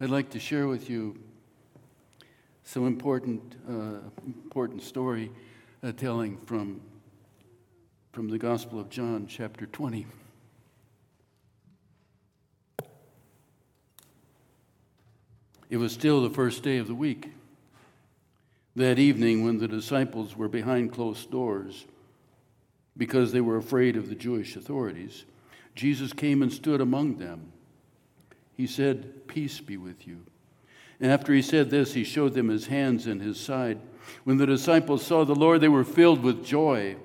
I'd like to share with you some important, uh, important story uh, telling from, from the Gospel of John, chapter 20. It was still the first day of the week. That evening, when the disciples were behind closed doors because they were afraid of the Jewish authorities, Jesus came and stood among them. He said, Peace be with you. And after he said this, he showed them his hands and his side. When the disciples saw the Lord, they were filled with joy.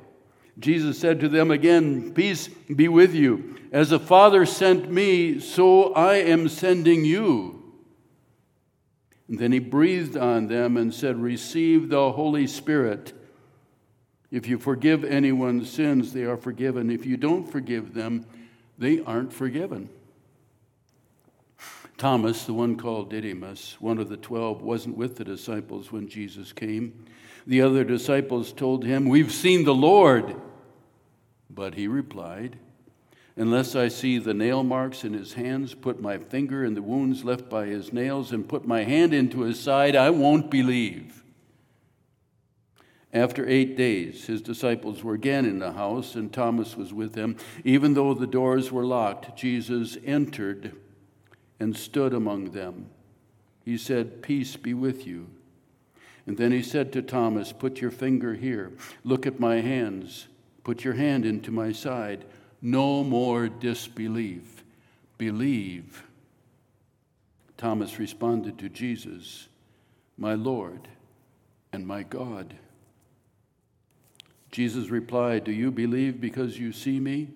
Jesus said to them again, Peace be with you. As the Father sent me, so I am sending you. And then he breathed on them and said, Receive the Holy Spirit. If you forgive anyone's sins, they are forgiven. If you don't forgive them, they aren't forgiven. Thomas, the one called Didymus, one of the twelve, wasn't with the disciples when Jesus came. The other disciples told him, We've seen the Lord. But he replied, Unless I see the nail marks in his hands, put my finger in the wounds left by his nails, and put my hand into his side, I won't believe. After eight days, his disciples were again in the house, and Thomas was with them. Even though the doors were locked, Jesus entered and stood among them. He said, Peace be with you. And then he said to Thomas, Put your finger here. Look at my hands. Put your hand into my side. No more disbelief. Believe. Thomas responded to Jesus, My Lord and my God. Jesus replied, Do you believe because you see me?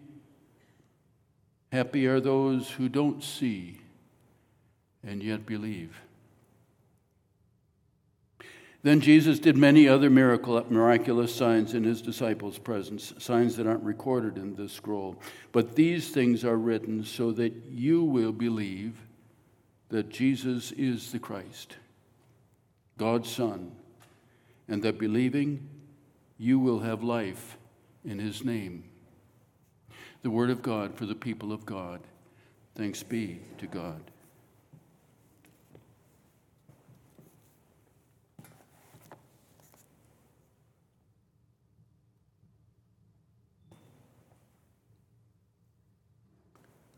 Happy are those who don't see and yet believe. Then Jesus did many other miracle, miraculous signs in his disciples' presence, signs that aren't recorded in this scroll. But these things are written so that you will believe that Jesus is the Christ, God's Son, and that believing you will have life in his name. The word of God for the people of God. Thanks be to God.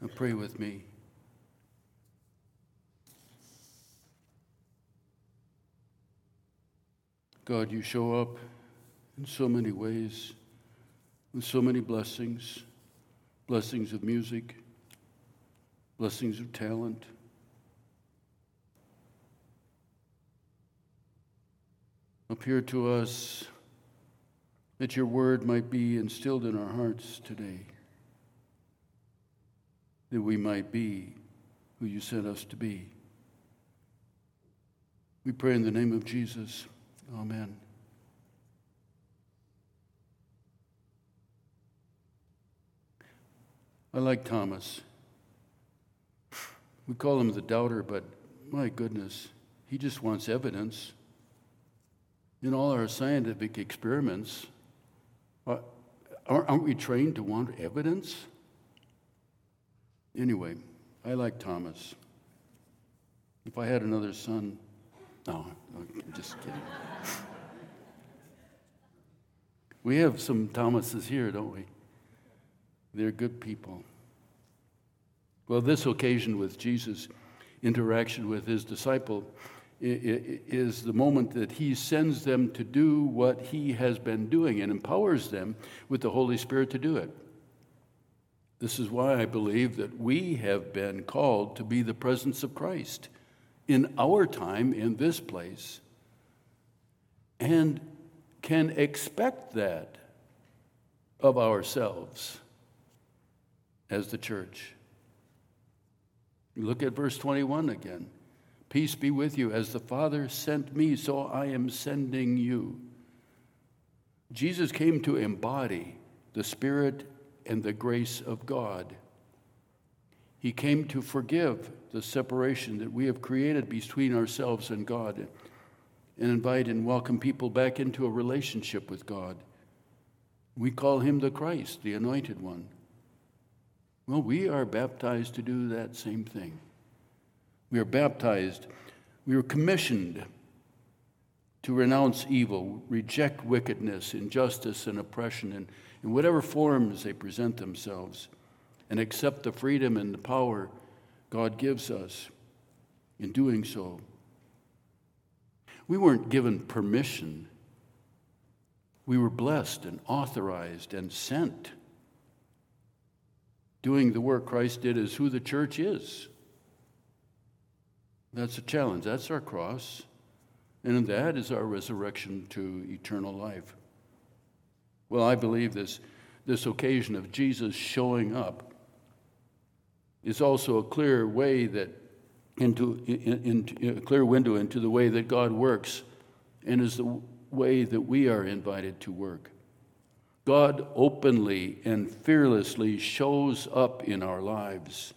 Now pray with me. God, you show up in so many ways, with so many blessings blessings of music, blessings of talent. Appear to us that your word might be instilled in our hearts today that we might be who you sent us to be. We pray in the name of Jesus. Amen. I like Thomas. We call him the doubter, but my goodness, he just wants evidence. In all our scientific experiments, uh, aren't we trained to want evidence? Anyway, I like Thomas. If I had another son, no, I'm just kidding. we have some Thomases here, don't we? They're good people. Well, this occasion with Jesus' interaction with his disciple is the moment that he sends them to do what he has been doing and empowers them with the Holy Spirit to do it. This is why I believe that we have been called to be the presence of Christ in our time in this place and can expect that of ourselves as the church. Look at verse 21 again. Peace be with you. As the Father sent me, so I am sending you. Jesus came to embody the Spirit and the grace of God. He came to forgive the separation that we have created between ourselves and God and invite and welcome people back into a relationship with God. We call him the Christ, the anointed one. Well, we are baptized to do that same thing. We are baptized. We are commissioned to renounce evil, reject wickedness, injustice, and oppression in, in whatever forms they present themselves, and accept the freedom and the power God gives us in doing so. We weren't given permission. We were blessed and authorized and sent. Doing the work Christ did is who the church is. That's a challenge. That's our cross. And mm-hmm. that is our resurrection to eternal life. Well, I believe this, this occasion of Jesus showing up is also a clear way that into, in, in, a clear window into the way that God works and is the way that we are invited to work. God openly and fearlessly shows up in our lives.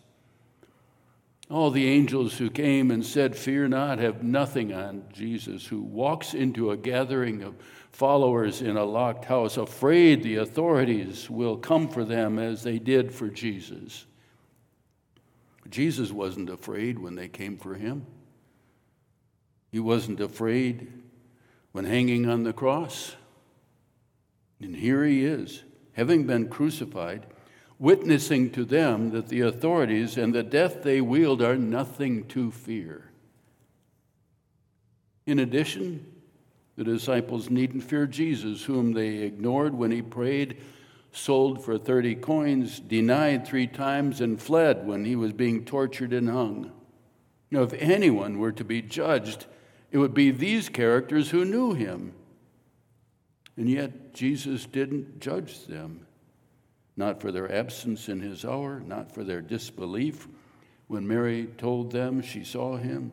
All the angels who came and said, Fear not, have nothing on Jesus, who walks into a gathering of followers in a locked house, afraid the authorities will come for them as they did for Jesus. Jesus wasn't afraid when they came for him. He wasn't afraid when hanging on the cross. And here he is, having been crucified, witnessing to them that the authorities and the death they wield are nothing to fear. In addition, the disciples needn't fear Jesus, whom they ignored when he prayed sold for 30 coins, denied three times, and fled when he was being tortured and hung. Now, if anyone were to be judged, it would be these characters who knew him. And yet, Jesus didn't judge them, not for their absence in his hour, not for their disbelief when Mary told them she saw him.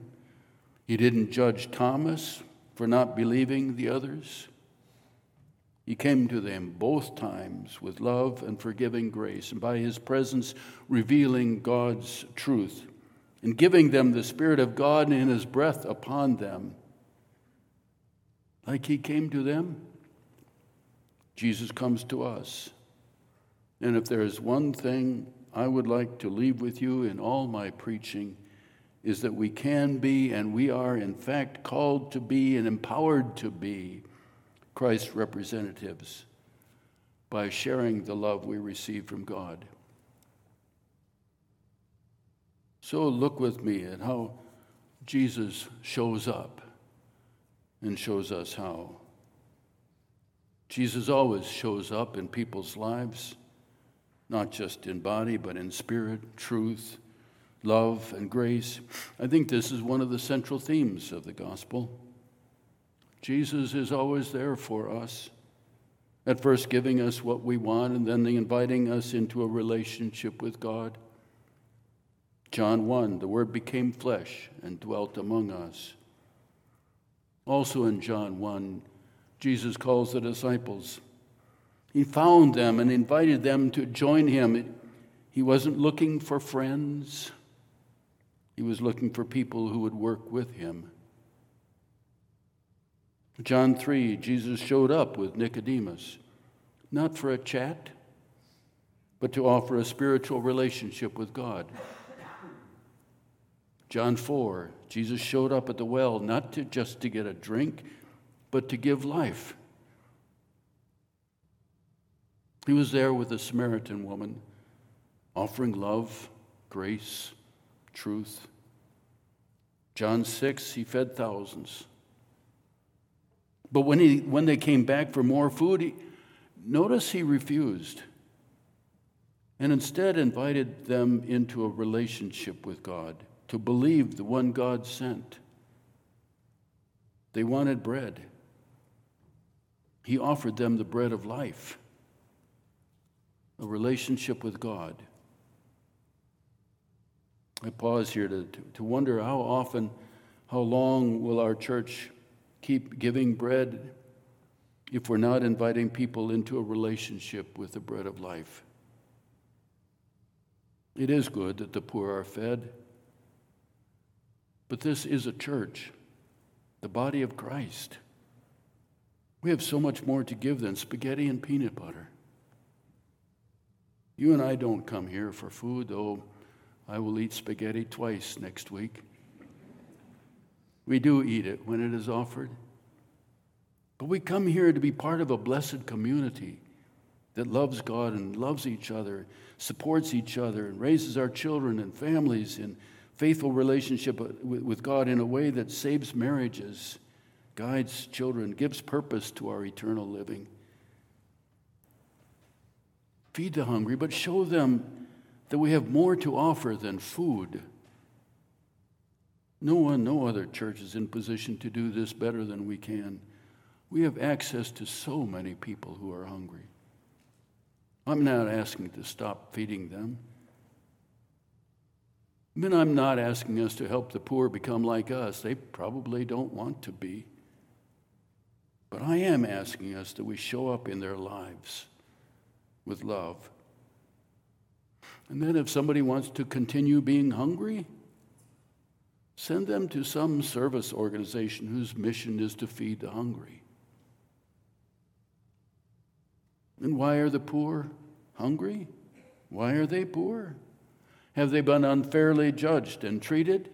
He didn't judge Thomas for not believing the others. He came to them both times with love and forgiving grace, and by his presence revealing God's truth and giving them the Spirit of God and his breath upon them. Like he came to them, Jesus comes to us. And if there is one thing I would like to leave with you in all my preaching, is that we can be and we are, in fact, called to be and empowered to be Christ's representatives by sharing the love we receive from God. So look with me at how Jesus shows up and shows us how. Jesus always shows up in people's lives, not just in body, but in spirit, truth, love, and grace. I think this is one of the central themes of the gospel. Jesus is always there for us. At first, giving us what we want, and then inviting us into a relationship with God. John 1, the Word became flesh and dwelt among us. Also in John 1, Jesus calls the disciples. He found them and invited them to join him. He wasn't looking for friends, he was looking for people who would work with him. John 3, Jesus showed up with Nicodemus, not for a chat, but to offer a spiritual relationship with God. John 4, Jesus showed up at the well not to just to get a drink, but to give life. He was there with a Samaritan woman, offering love, grace, truth. John 6, he fed thousands. But when, he, when they came back for more food, he, notice he refused and instead invited them into a relationship with God, to believe the one God sent. They wanted bread. He offered them the bread of life, a relationship with God. I pause here to, to wonder how often, how long will our church keep giving bread if we're not inviting people into a relationship with the bread of life. It is good that the poor are fed, but this is a church, the body of Christ. We have so much more to give than spaghetti and peanut butter. You and I don't come here for food, though I will eat spaghetti twice next week. We do eat it when it is offered. But we come here to be part of a blessed community that loves God and loves each other, supports each other, and raises our children and families in faithful relationship with God in a way that saves marriages, guides children, gives purpose to our eternal living. Feed the hungry, but show them that we have more to offer than food. No one, no other church is in position to do this better than we can. We have access to so many people who are hungry. I'm not asking to stop feeding them. I mean, I'm not asking us to help the poor become like us. They probably don't want to be. But I am asking us that we show up in their lives with love. And then if somebody wants to continue being hungry, send them to some service organization whose mission is to feed the hungry. And why are the poor hungry? Why are they poor? Have they been unfairly judged and treated?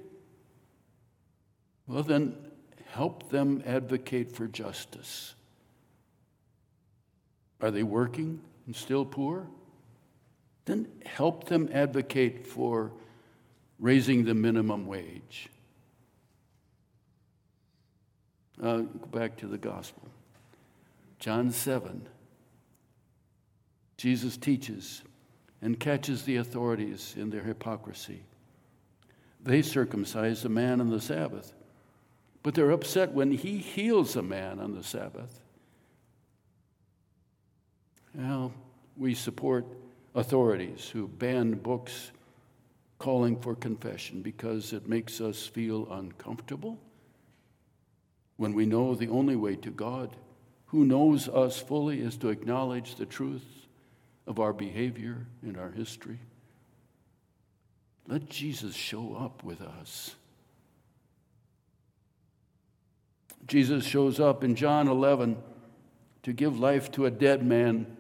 Well, then help them advocate for justice. Are they working and still poor? Then help them advocate for raising the minimum wage. Uh, go back to the gospel. John 7. Jesus teaches and catches the authorities in their hypocrisy. They circumcise a man on the Sabbath, but they're upset when he heals a man on the Sabbath. Well, we support authorities who ban books calling for confession because it makes us feel uncomfortable when we know the only way to God, who knows us fully, is to acknowledge the truth of our behavior and our history. Let Jesus show up with us. Jesus shows up in John 11 to give life to a dead man,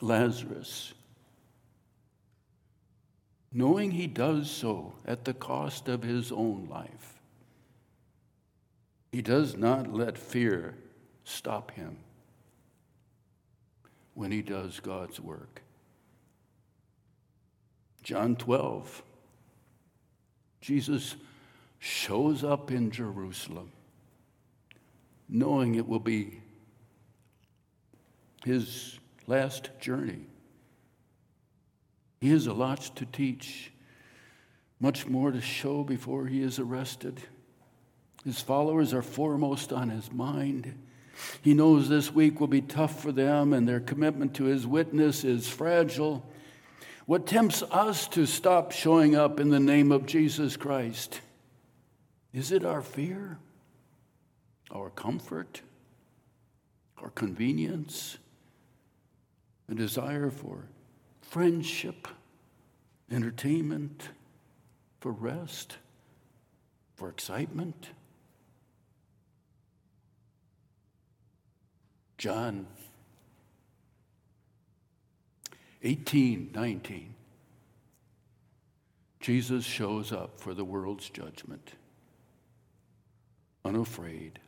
Lazarus. Knowing he does so at the cost of his own life, he does not let fear stop him when he does God's work. John 12, Jesus shows up in Jerusalem, knowing it will be his last journey. He has a lot to teach, much more to show before he is arrested. His followers are foremost on his mind. He knows this week will be tough for them and their commitment to his witness is fragile. What tempts us to stop showing up in the name of Jesus Christ? Is it our fear, our comfort, our convenience, a desire for friendship, entertainment, for rest, for excitement? John 18, 19. Jesus shows up for the world's judgment, unafraid,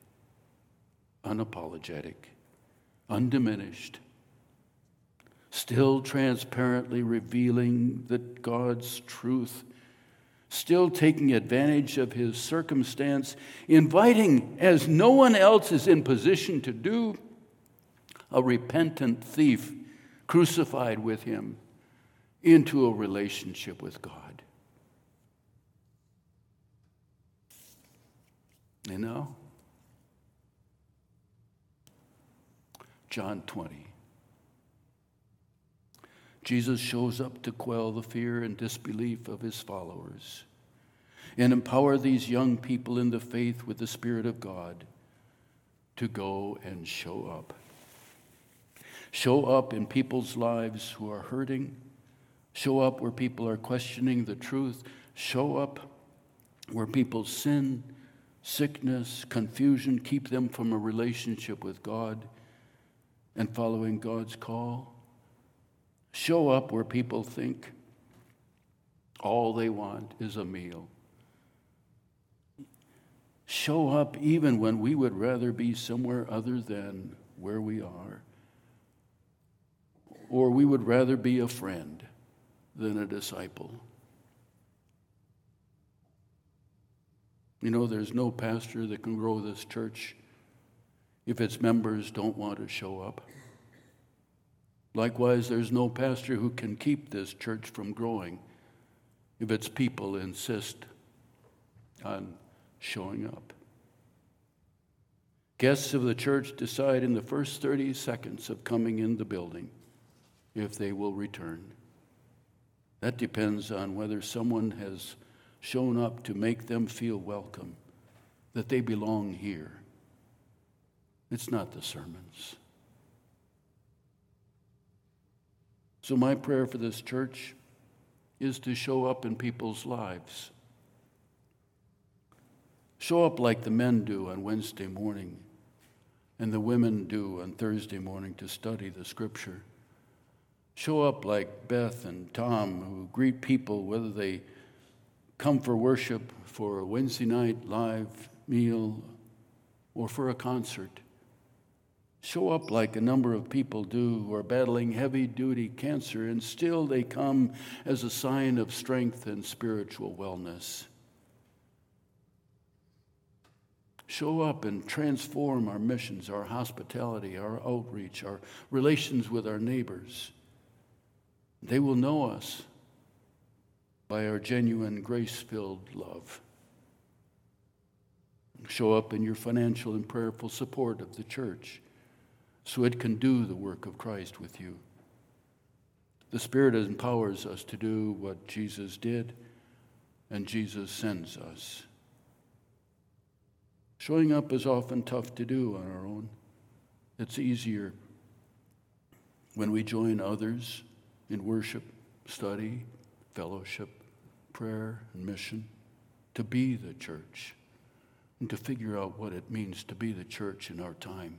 unapologetic, undiminished, still transparently revealing that God's truth, still taking advantage of his circumstance, inviting, as no one else is in position to do, a repentant thief crucified with him into a relationship with God. You know? John 20. Jesus shows up to quell the fear and disbelief of his followers and empower these young people in the faith with the Spirit of God to go and show up. Show up in people's lives who are hurting, show up where people are questioning the truth, show up where people's sin, sickness, confusion keep them from a relationship with God and following God's call. Show up where people think all they want is a meal. show up even when we would rather be somewhere other than where we are. Or we would rather be a friend than a disciple. You know, there's no pastor that can grow this church if its members don't want to show up. Likewise, there's no pastor who can keep this church from growing if its people insist on showing up. Guests of the church decide in the first 30 seconds of coming in the building if they will return. That depends on whether someone has shown up to make them feel welcome, that they belong here. It's not the sermons. So, my prayer for this church is to show up in people's lives. Show up like the men do on Wednesday morning and the women do on Thursday morning to study the scripture. Show up like Beth and Tom, who greet people whether they come for worship, for a Wednesday night live meal, or for a concert. Show up like a number of people do who are battling heavy duty cancer, and still they come as a sign of strength and spiritual wellness. Show up and transform our missions, our hospitality, our outreach, our relations with our neighbors. They will know us by our genuine grace filled love. Show up in your financial and prayerful support of the church so it can do the work of Christ with you. The Spirit empowers us to do what Jesus did, and Jesus sends us. Showing up is often tough to do on our own. It's easier when we join others in worship, study, fellowship, prayer, and mission to be the church and to figure out what it means to be the church in our time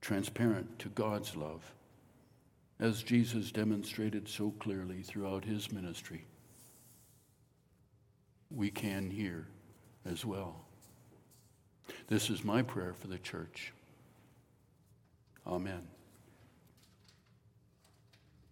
transparent to God's love, as Jesus demonstrated so clearly throughout his ministry. We can here as well. This is my prayer for the church. Amen.